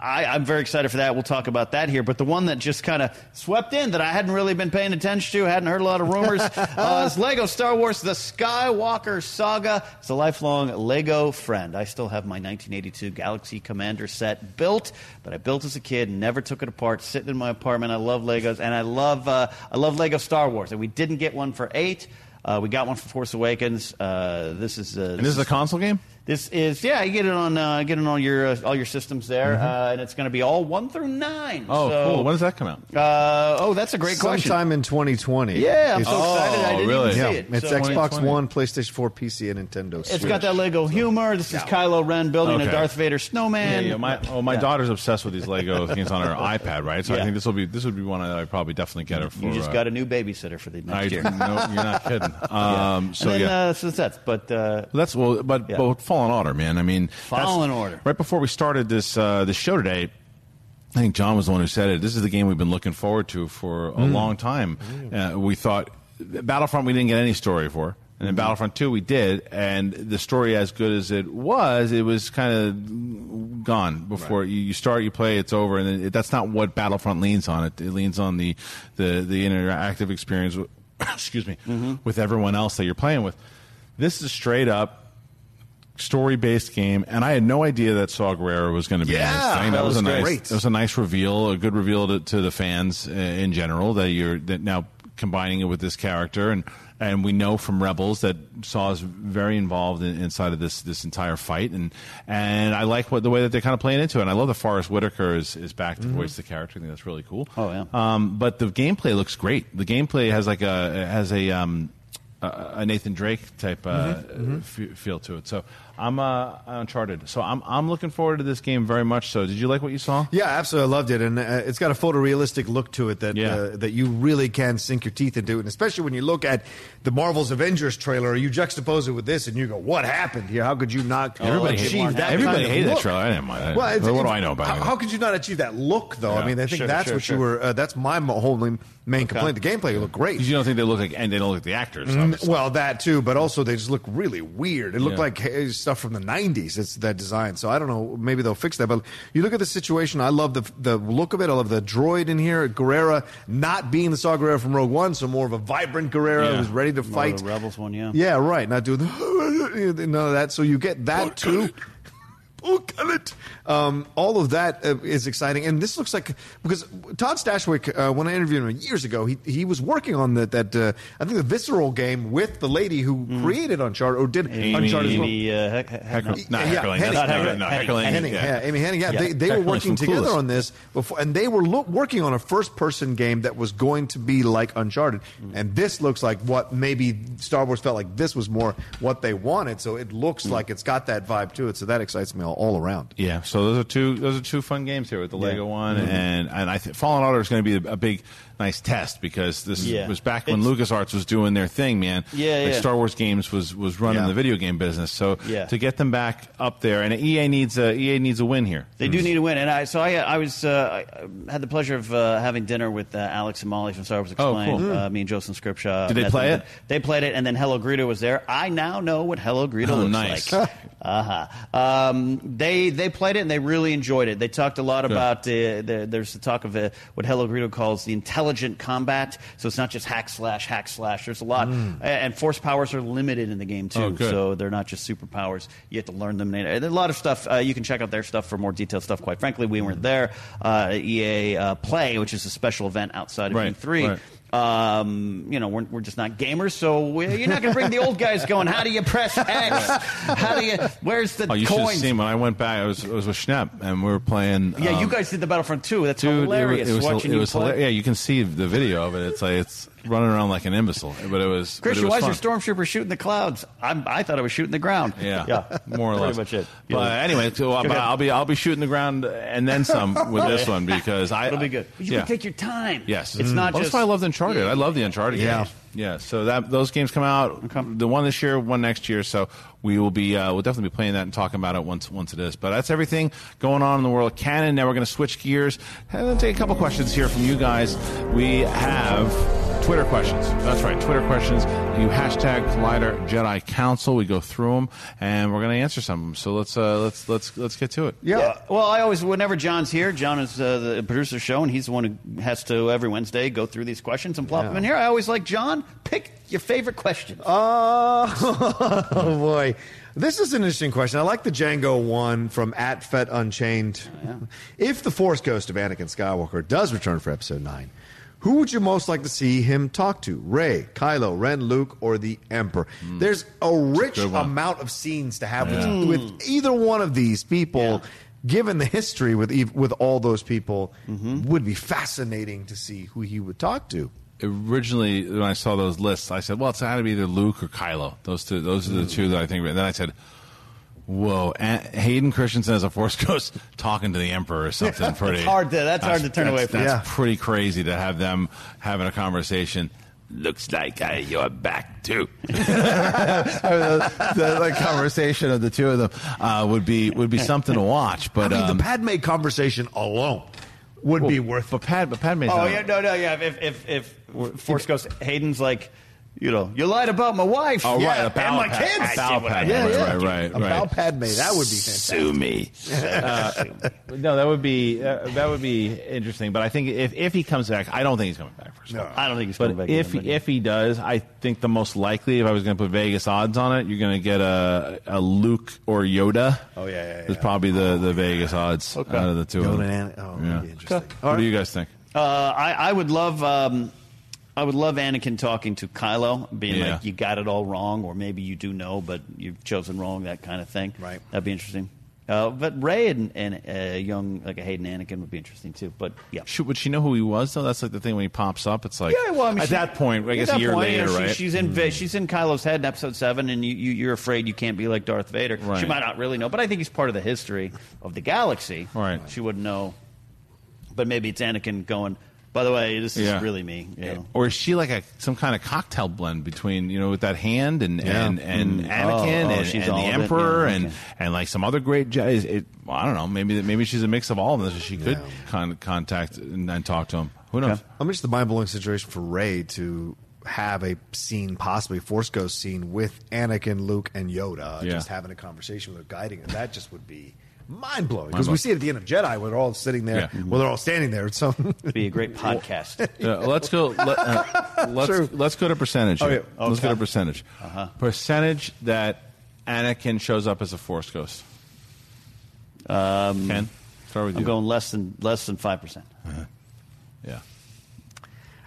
I, I'm very excited for that. We'll talk about that here. But the one that just kind of swept in that I hadn't really been paying attention to, hadn't heard a lot of rumors, uh, is Lego Star Wars: The Skywalker Saga. It's a lifelong Lego friend. I still have my 1982 Galaxy Commander set built, but I built as a kid, never took it apart, sitting in my apartment. I love Legos, and I love uh, I love Lego Star Wars. And we didn't get one for eight. Uh, we got one for Force Awakens. Uh, this is uh, And this is a console game? this is yeah, you get it on uh, get it on your uh, all your systems there, Mm-hmm. uh, and it's going to be all one through nine. Oh, So, cool. When does that come out? Uh, oh, that's a great question. Sometime in 2020. Yeah, I'm It's- so excited. I Oh, didn't really? even Yeah, see it. it's So- Xbox One, PlayStation 4, PC, and Nintendo Switch. It's got that Lego humor. This is Kylo Ren building a Darth Vader snowman. Yeah, yeah, my oh, my Yeah. daughter's obsessed with these Lego things on her iPad, right? So Yeah. I think this will be this would be one that I probably definitely get her for. You just uh, got a new babysitter for the next I, year. no, you're not kidding. Um, So and then, yeah, uh, so that's but uh, that's well, but Yeah. but Fallen Order, man. I mean, that's- Fallen Order. Right before we started this uh, this show today, I think John was the one who said it. This is the game we've been looking forward to for a Mm. long time. Uh, we thought Battlefront we didn't get any story for. And then Battlefront 2 we did, and the story as good as it was, it was kind of gone before you, you start, you play, it's over, and then it, that's not what Battlefront leans on. It, it leans on the, the, the interactive experience, with, excuse me, with everyone else that you're playing with. This is a straight up story based game, and I had no idea that Saw Gerrera was going to be in Yeah, this thing. That, that was, was a nice, great. that was a nice reveal, a good reveal to, to the fans uh, in general that you're that now combining it with this character and. And we know from Rebels that Saw is very involved in, inside of this this entire fight, and and I like what the way that they're kind of playing into it. And I love that Forest Whitaker is, is back to voice the character. I think that's really cool. Oh, yeah. Um, but the gameplay looks great. The gameplay has like a has a um, a, a Nathan Drake type uh, f- feel to it. So I'm uh, Uncharted. So I'm I'm looking forward to this game very much. So did you like what you saw? Yeah, absolutely. I loved it, and uh, it's got a photorealistic look to it that Yeah. uh, that you really can sink your teeth into, and especially when you look at the Marvel's Avengers trailer, you juxtapose it with this, and you go, "What happened here? How could you not Everybody achieve that? everybody kind hated that trailer. I didn't mind. Well, it's, what do I know about how, it? how could you not achieve that look, though? Yeah. I mean, I think Sure, that's sure, what sure. you were. Uh, that's my mo- whole main main complaint. The gameplay looked great. you don't think they look like and they don't look like the actors. Mm, obviously. Well, that too, but also they just look really weird. It looked Yeah. like stuff from the '90s. It's that design. So I don't know. Maybe they'll fix that. But you look at the situation. I love the the look of it. I love the droid in here. Gerrera not being the Saw Gerrera from Rogue One, so more of a vibrant Gerrera Yeah. who's ready to More fight. the Rebels one, yeah. Yeah, right. Not doing the, none of that. So you get that too. Oh, kill it. Um, all of that uh, is exciting, and this looks like because Todd Stashwick, uh, when I interviewed him years ago, he he was working on that that uh, I think the visceral game with the lady who created Uncharted or did Mm. Amy, Uncharted as well. Amy, uh, heck, heck, no. not Yeah, heckling. Hennig. Not not, no, Hennig. heckling. Hennig, yeah. Amy Hennig, yeah, Yeah. they, they were working together Clueless. on this before, and they were look, working on a first-person game that was going to be like Uncharted, Mm. and this looks like what maybe Star Wars felt like this was more what they wanted. So it looks Mm. like it's got that vibe to it. So that excites me all, all around. Yeah, so those are two those are two fun games here with the Lego one Mm-hmm. and and I think Fallen Order is going to be a, a big nice test because this Yeah. was back when It's- LucasArts was doing their thing, man. Yeah, like yeah. Star Wars games was was running Yeah. the video game business. So Yeah. to get them back up there and EA needs a EA needs a win here. They do need a win, and I so I I was uh, I had the pleasure of uh, having dinner with uh, Alex and Molly from Star Wars Oh, Explained. cool. uh, me and Joseph Scrimshaw. Did they play it? They played it, and then Hello Greedo was there. I now know what Hello Greedo Oh, looks nice. like. Uh huh. Um, they they played it and they really enjoyed it. They talked a lot about uh, the, there's the talk of uh, what Hello Greedo calls the intelligent combat. So it's not just hack slash hack slash. There's a lot, Mm. And force powers are limited in the game too. Oh, so they're not just superpowers. You have to learn them. And a lot of stuff. Uh, you can check out their stuff for more detailed stuff. Quite frankly, we weren't there. Uh, EA uh, Play, which is a special event outside of Right, E3. right. Um, you know, we're, we're just not gamers, so we, you're not going to bring the old guys going. How do you press X? How do you? Where's the Oh, you should have seen when I went back. I was it was with Schnepp, and we were playing. Yeah, you um, guys did the Battlefront 2. That's Dude, hilarious. It was, it was, watching it you was play. hilarious. Yeah, you can see the video of it. It's like it's running around like an imbecile, but it was. Kristian, it why was is your fun. stormtrooper shooting the clouds? I'm, I thought it was shooting the ground. Yeah, yeah, more or less. Pretty less. much it. But Yeah. anyway, so, uh, Go but ahead. I'll be I'll be shooting the ground and then some with this one because I It'll be good. But you yeah. can take your time. Yes, it's not Well, just. That's why I love the Uncharted. I love the Uncharted Yeah. games. Yeah, so that those games come out. The one this year, one next year. So we will be uh, we'll definitely be playing that and talking about it once once it is. But that's everything going on in the world of canon. Now we're going to switch gears and take a couple questions here from you guys. We have Twitter questions. That's right, Twitter questions. You hashtag Collider Jedi Council. We go through them and we're going to answer some of them. So let's uh, let's let's let's get to it. Yeah. Well, I always, whenever John's here, John is uh, the producer of the show, and he's the one who has to every Wednesday go through these questions and plop them in here. I always like John. Pick your favorite question. Oh, oh boy. This is an interesting question. I like the Django one from at Fet Unchained. Oh, if the Force Ghost of Anakin Skywalker does return for Episode 9, who would you most like to see him talk to? Rey, Kylo, Ren, Luke, or the Emperor? Hmm. There's a rich one. amount of scenes to have Yeah. with, with either one of these people. Given the history with with all those people, mm-hmm. would be fascinating to see who he would talk to. Originally when I saw those lists, I said, "Well, it's got to be either Luke or Kylo. Those two, those are the two that I think." And then I said, "Whoa, A- Hayden Christensen as a Force Ghost talking to the Emperor or something pretty." It's hard to- that's hard to turn away that's- from. That's Yeah. pretty crazy to have them having a conversation. Looks like uh, you're back too. the, the, the conversation of the two of them uh, would be would be something to watch. But I mean, um, the Padme conversation alone would be worth. but Pad, but Padme's Oh not- yeah, no, no, yeah. If if if Force Ghost Hayden's like, you know, you lied about my wife. Oh, right, yeah, a and my Pal- kids. a Pal Padme, Yeah, right, yeah. right, right, right. About Padme, that would be fantastic. Sue me. Uh, no, that would be uh, that would be interesting. But I think if, if he comes back, I don't think he's coming back first. No. I don't think he's But coming back. if either, but- if he does, I think the most likely, if I was going to put Vegas odds on it, you're going to get a a Luke or Yoda. Oh, yeah, yeah, Is yeah. probably the, the Vegas odds out of the two. of Yoda them. and oh, Yeah. be interesting. What do you guys think? Uh, I, I would love, um, I would love Anakin talking to Kylo, being Yeah. like, "You got it all wrong," or maybe you do know, but you've chosen wrong. That kind of thing. Right. That'd be interesting. Uh, but Rey and, and uh, young like a Hayden Anakin would be interesting too. But yeah. Should, would she know who he was though? That's like the thing when he pops up. It's like Yeah, well, I mean, at she- that point, I guess a year point, you know, later, she- right? She's in Va- she's in Kylo's head in episode seven, and you, you you're afraid you can't be like Darth Vader. She might not really know, but I think he's part of the history of the galaxy. Right. She wouldn't know, but maybe it's Anakin going. By the way, this is really me. You know? Or is she like a some kind of cocktail blend between you know with that hand and Yeah. and, and Mm. Anakin Oh, oh, and, she's and the Emperor yeah, and okay. and like some other great Jedi? It, well, I don't know. Maybe maybe she's a mix of all of them. So she could Yeah. con- contact and, and talk to him. Who knows? I'm just the mind blowing situation for Rey to have a scene, possibly Force Ghost scene with Anakin, Luke, and Yoda, Yeah. just having a conversation with her, guiding, and that just would be mind blowing because we see it at the end of Jedi where they're all sitting there, Yeah. well, they're all standing there. So It'd be a great podcast. Yeah, let's go. Let, uh, let's True. let's go to percentage. Oh, here. yeah. Let's go Okay. to percentage. Uh-huh. Percentage that Anakin shows up as a Force ghost. Um, Ken, start with I'm you. going less than less than five percent. Yeah.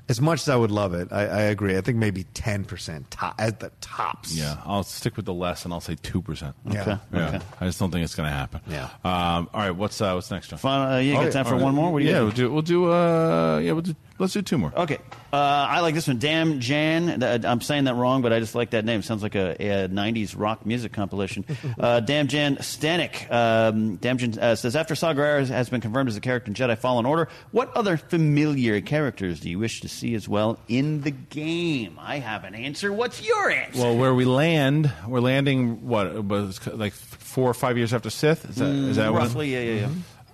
As much as I would love it, I, I agree. I think maybe ten percent top, at the tops. Yeah, I'll stick with the less, and I'll say two percent. Yeah. Okay. Yeah, Okay. I just don't think it's going to happen. Yeah. Um, all right. What's uh, what's next, John? Final, uh, you got time yeah. for one more? What do you yeah, got? we'll do. We'll do. Uh, yeah, we'll do. Let's do two more. Okay. Uh, I like this one. Damn Jan. I'm saying that wrong, but I just like that name. It Sounds like a, a 90s rock music compilation. Uh, Damn Jan Stanek. Um, Damn Jan uh, says After Saw Gerrera has been confirmed as a character in Jedi Fallen Order, what other familiar characters do you wish to see as well in the game? I have an answer. What's your answer? Well, where we land, we're landing. What was like four or five years after Sith? Is that, is that Mm, Roughly, yeah, yeah, yeah.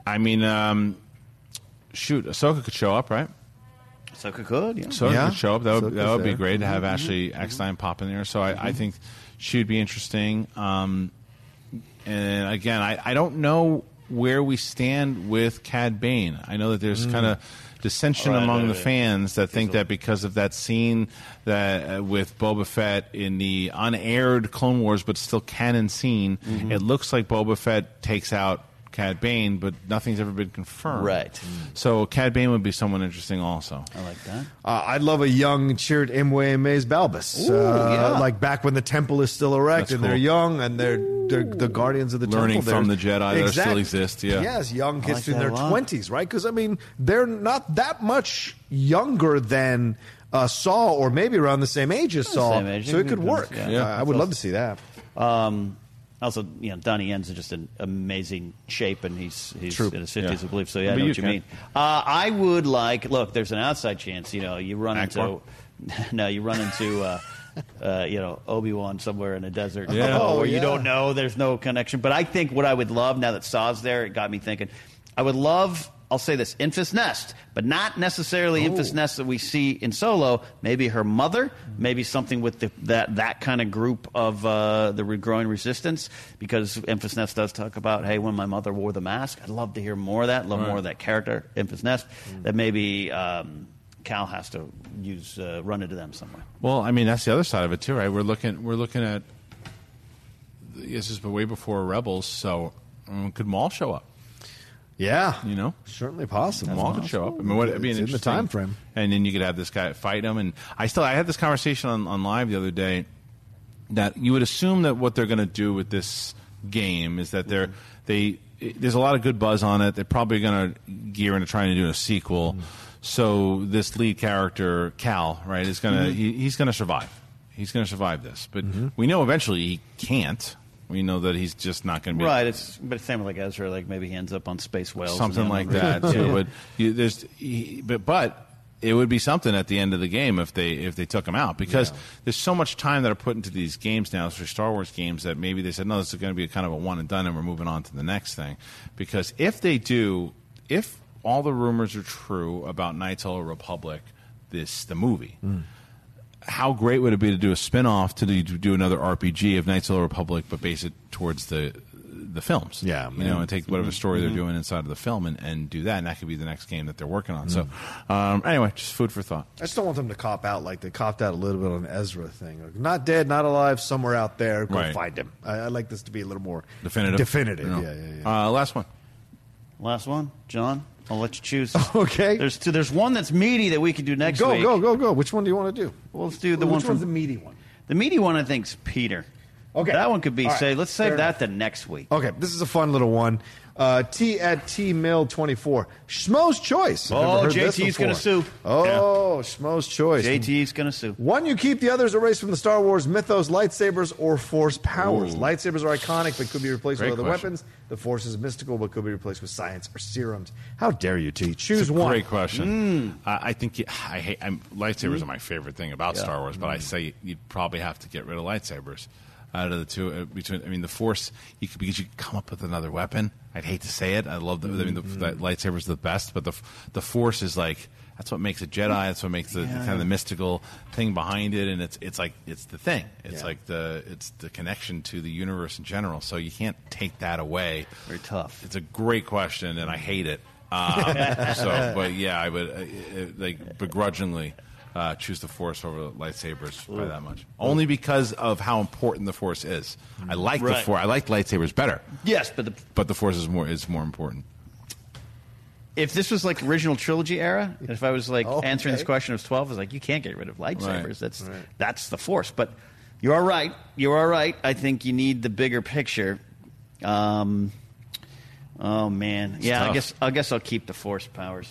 I mean, um, shoot, Ahsoka could show up, right? Ahsoka could, yeah. Ahsoka Yeah. could show up. That would, Ahsoka's that would be there. great to have Ashley Eckstein pop in there. So I, I think she would be interesting. Um, and again, I, I don't know where we stand with Cad Bane. I know that there's Mm. kind of dissension Right, among right, the right. fans that think that because of that scene that uh, with Boba Fett in the unaired Clone Wars but still canon scene, Mhm. it looks like Boba Fett takes out Cad Bane, but nothing's ever been confirmed. Right. So Cad Bane would be someone interesting also. I like that. Uh, I'd love a young Chirrut Imwe Baze Malbus. Ooh, uh, yeah. Like back when the temple is still erect That's and they're young and they're, they're the guardians of the Learning temple. from There's- the Jedi that still exist, yeah. Yes, young kids like in their 20s, right? Because, I mean, they're not that much younger than uh, Saw or maybe around the same age as Saw. Same age. So it could work. Yeah. Uh, I would love to see that. Um, also, you know, Donnie Yen's in just an amazing shape, and he's he's True. in his fifties, Yeah. I believe. So yeah, I know you what you can. mean. Uh, I would like. Look, there's an outside chance. You know, you run into. no, you run into. Uh, uh, you know, Obi Wan somewhere in a desert, Yeah. Oh, where you don't know, there's no connection. But I think what I would love now that Saw's there, it got me thinking. I would love, I'll say this, Enfys Nest, but not necessarily Enfys Nest that we see in Solo. Maybe her mother, maybe something with the, that that kind of group of uh, the growing resistance. Because Enfys Nest does talk about, hey, when my mother wore the mask, I'd love to hear more of that. Love Right. more of that character, Enfys Nest. That maybe um, Cal has to use uh, run into them somewhere. Well, I mean that's the other side of it too, right? We're looking we're looking at this is way before Rebels, so um, could Maul show up? Yeah, you know, certainly possible. Maul could show up. I mean, what, it'd be an in the interesting time frame. and then you could have this guy fight him. And I still I had this conversation on, on live the other day that you would assume that what they're going to do with this game is that they're they there's a lot of good buzz on it. They're probably going to gear into trying to do a sequel. So this lead character Cal, right, is going to Mhm. he, he's going to survive. He's going to survive this, but we know eventually he can't. We know that he's just not going to be Right, it's but it's same with like Ezra. Like maybe he ends up on space whales, something like then- that Yeah. too. But you, there's, he, but but it would be something at the end of the game if they if they took him out because there's so much time that are put into these games now for Star Wars games that maybe they said no, this is going to be kind of a one and done, and we're moving on to the next thing. Because if they do, if all the rumors are true about Knights of the Republic, this the movie hmm. How great would it be to do a spin-off to do, to do another RPG of Knights of the Republic, but base it towards the the films? Yeah, you know, and take whatever story they're doing inside of the film and, and do that, and that could be the next game that they're working on. So, um, anyway, just food for thought. I just don't want them to cop out like they copped out a little bit on the Ezra thing. Like, not dead, not alive, somewhere out there. Go Right. find him. I, I like this to be a little more Definitive. Definitive. You know. Yeah, yeah, yeah. Uh, last one. Last one, John. I'll let you choose. Okay. There's two. There's one that's meaty that we could do next go, week. go, go, go. Which one do you want to do? Well, let's do the Which one from one's the meaty one. The meaty one, I think, is Peter. Okay. That one could be right. say. Let's save Fair that the next week. Okay, this is a fun little one. Uh, T at T Mill twenty four. Schmo's choice. Oh, JT's gonna sue. Oh, Schmo's choice. JT's gonna sue. One you keep, the others erased from the Star Wars mythos, lightsabers or force powers. Ooh. Lightsabers are iconic but could be replaced Great with other question. weapons. The force is mystical but could be replaced with science or serums. How dare you, T? Choose one. Great question. I, I think you, I hate I'm, lightsabers Mm. are my favorite thing about Yeah. Star Wars, but I say you'd probably have to get rid of lightsabers. Out of the two, uh, between I mean, the Force, you could because you could come up with another weapon. I'd hate to say it. I love the, I mean, the, Mm-hmm. the lightsabers are the best, but the the Force is like that's what makes a Jedi. That's what makes the, Yeah. kind of the mystical thing behind it, and it's it's like it's the thing. It's Yeah. like the it's the connection to the universe in general. So you can't take that away. Very tough. It's a great question, and I hate it. Um, so, but yeah, I would uh, uh, like begrudgingly uh, choose the Force over lightsabers by that much. Only because of how important the Force is. I like the Force. I like lightsabers better, Yes, but the, but the Force is more is more important. if this was like original trilogy era, and if I was like Okay. answering this question, I was twelve. I was like, you can't get rid of lightsabers. Right. That's Right. that's the force. But you are right. You are right. I think you need the bigger picture. Um, oh man, yeah. I guess I guess I'll keep the force powers.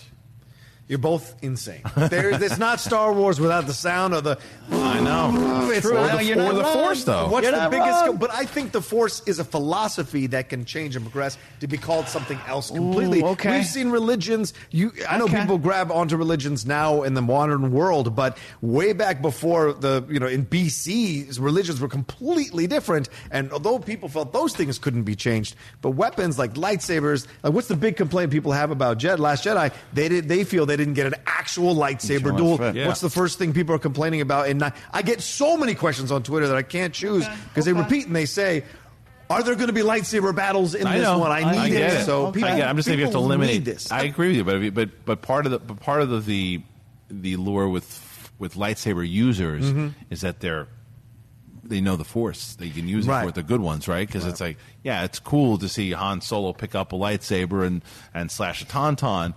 You're both insane. There, it's not Star Wars without the sound of the. I know. It's Or the, or the. Force, though. What's You're the biggest? wrong. But I think the Force is a philosophy that can change and progress to be called something else completely. Ooh, okay. We've seen religions. You, I know Okay. people grab onto religions now in the modern world, but way back before the, you know, in BC, religions were completely different. And although people felt those things couldn't be changed, but weapons like lightsabers, like what's the big complaint people have about Jed Last Jedi? They did. They feel they didn't get an actual lightsaber duel. Yeah. What's the first thing people are complaining about? And I, I get so many questions on Twitter that I can't choose because they okay. repeat and they say, Are there going to be lightsaber battles in I this know. one? I need get it. So I people, get it. I'm just saying you have to eliminate this. I agree with you, but but but part of the but part of the the, the lure with with lightsaber users Mhm. is that they're they know the force. They can use it Right. for. The good ones, right? Because it's like, yeah, it's cool to see Han Solo pick up a lightsaber and and slash a tauntaun,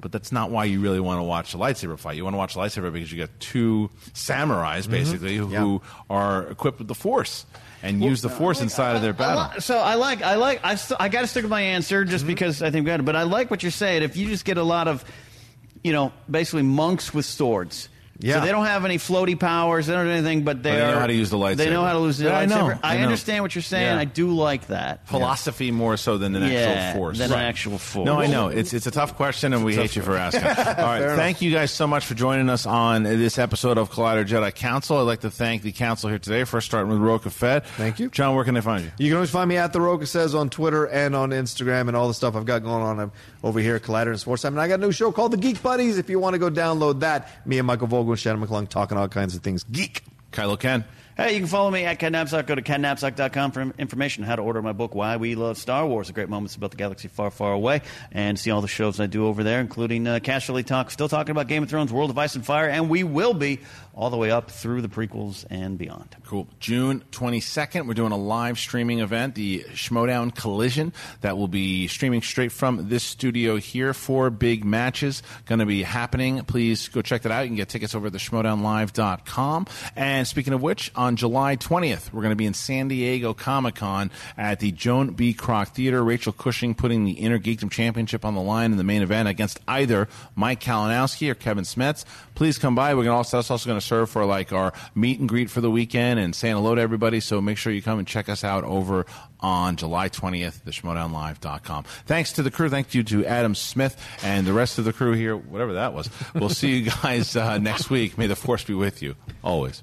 but that's not why you really want to watch a lightsaber fight. You want to watch a lightsaber because you got two samurais basically who, Yeah. who are equipped with the force and use the force inside of their I battle. so I like, I like, I, st- I got to stick with my answer just Mm-hmm. because I think we got it. But I like what you're saying. If you just get a lot of, you know, basically monks with swords. Yeah. So they don't have any floaty powers. They don't do anything, but they, But they know how to use the lights. They know how to use the Yeah, I know, lightsaber. I know. understand what you're saying. Yeah. I do like that. philosophy more so than an Yeah, actual force. than an actual force. No, I know it's it's a tough question, and we It's a hate you for asking. All right, Fair thank you guys so much for joining us on this episode of Collider Jedi Council. I'd like to thank the council here today. First, starting with Rocha Fett. Thank you, John. Where can they find you? You can always find me at the Rocha Says on Twitter and on Instagram and all the stuff I've got going on um, over here at Collider and Sports Time. And I got a new show called The Geek Buddies. If you want to go download that, me and Michael Vogel and Shannon McClung talking all kinds of things geek. Kylo Ken. Hey, you can follow me at Ken Napzok. Go to kennapzok.com for information on how to order my book, Why We Love Star Wars, the great moments about the galaxy far, far away, and see all the shows I do over there, including uh, Casually Talk, still talking about Game of Thrones, World of Ice and Fire, and we will be all the way up through the prequels and beyond. Cool. June 22nd, we're doing a live streaming event, the Schmoedown Collision, that will be streaming straight from this studio here. Four big matches going to be happening. Please go check that out. You can get tickets over at the schmoedownlive.com. And speaking of which, on July 20th, we're going to be in San Diego Comic Con at the Joan B. Kroc Theater. Rachel Cushing putting the Innergeekdom Championship on the line in the main event against either Mike Kalinowski or Kevin Smets. Please come by. We're going to also, also going to for like our meet and greet for the weekend and saying hello to everybody. So make sure you come and check us out over on July 20th, the schmoedownlive.com. Thanks to the crew. Thank you to Adam Smith and the rest of the crew here, whatever that was. We'll see you guys uh, next week. May the force be with you always.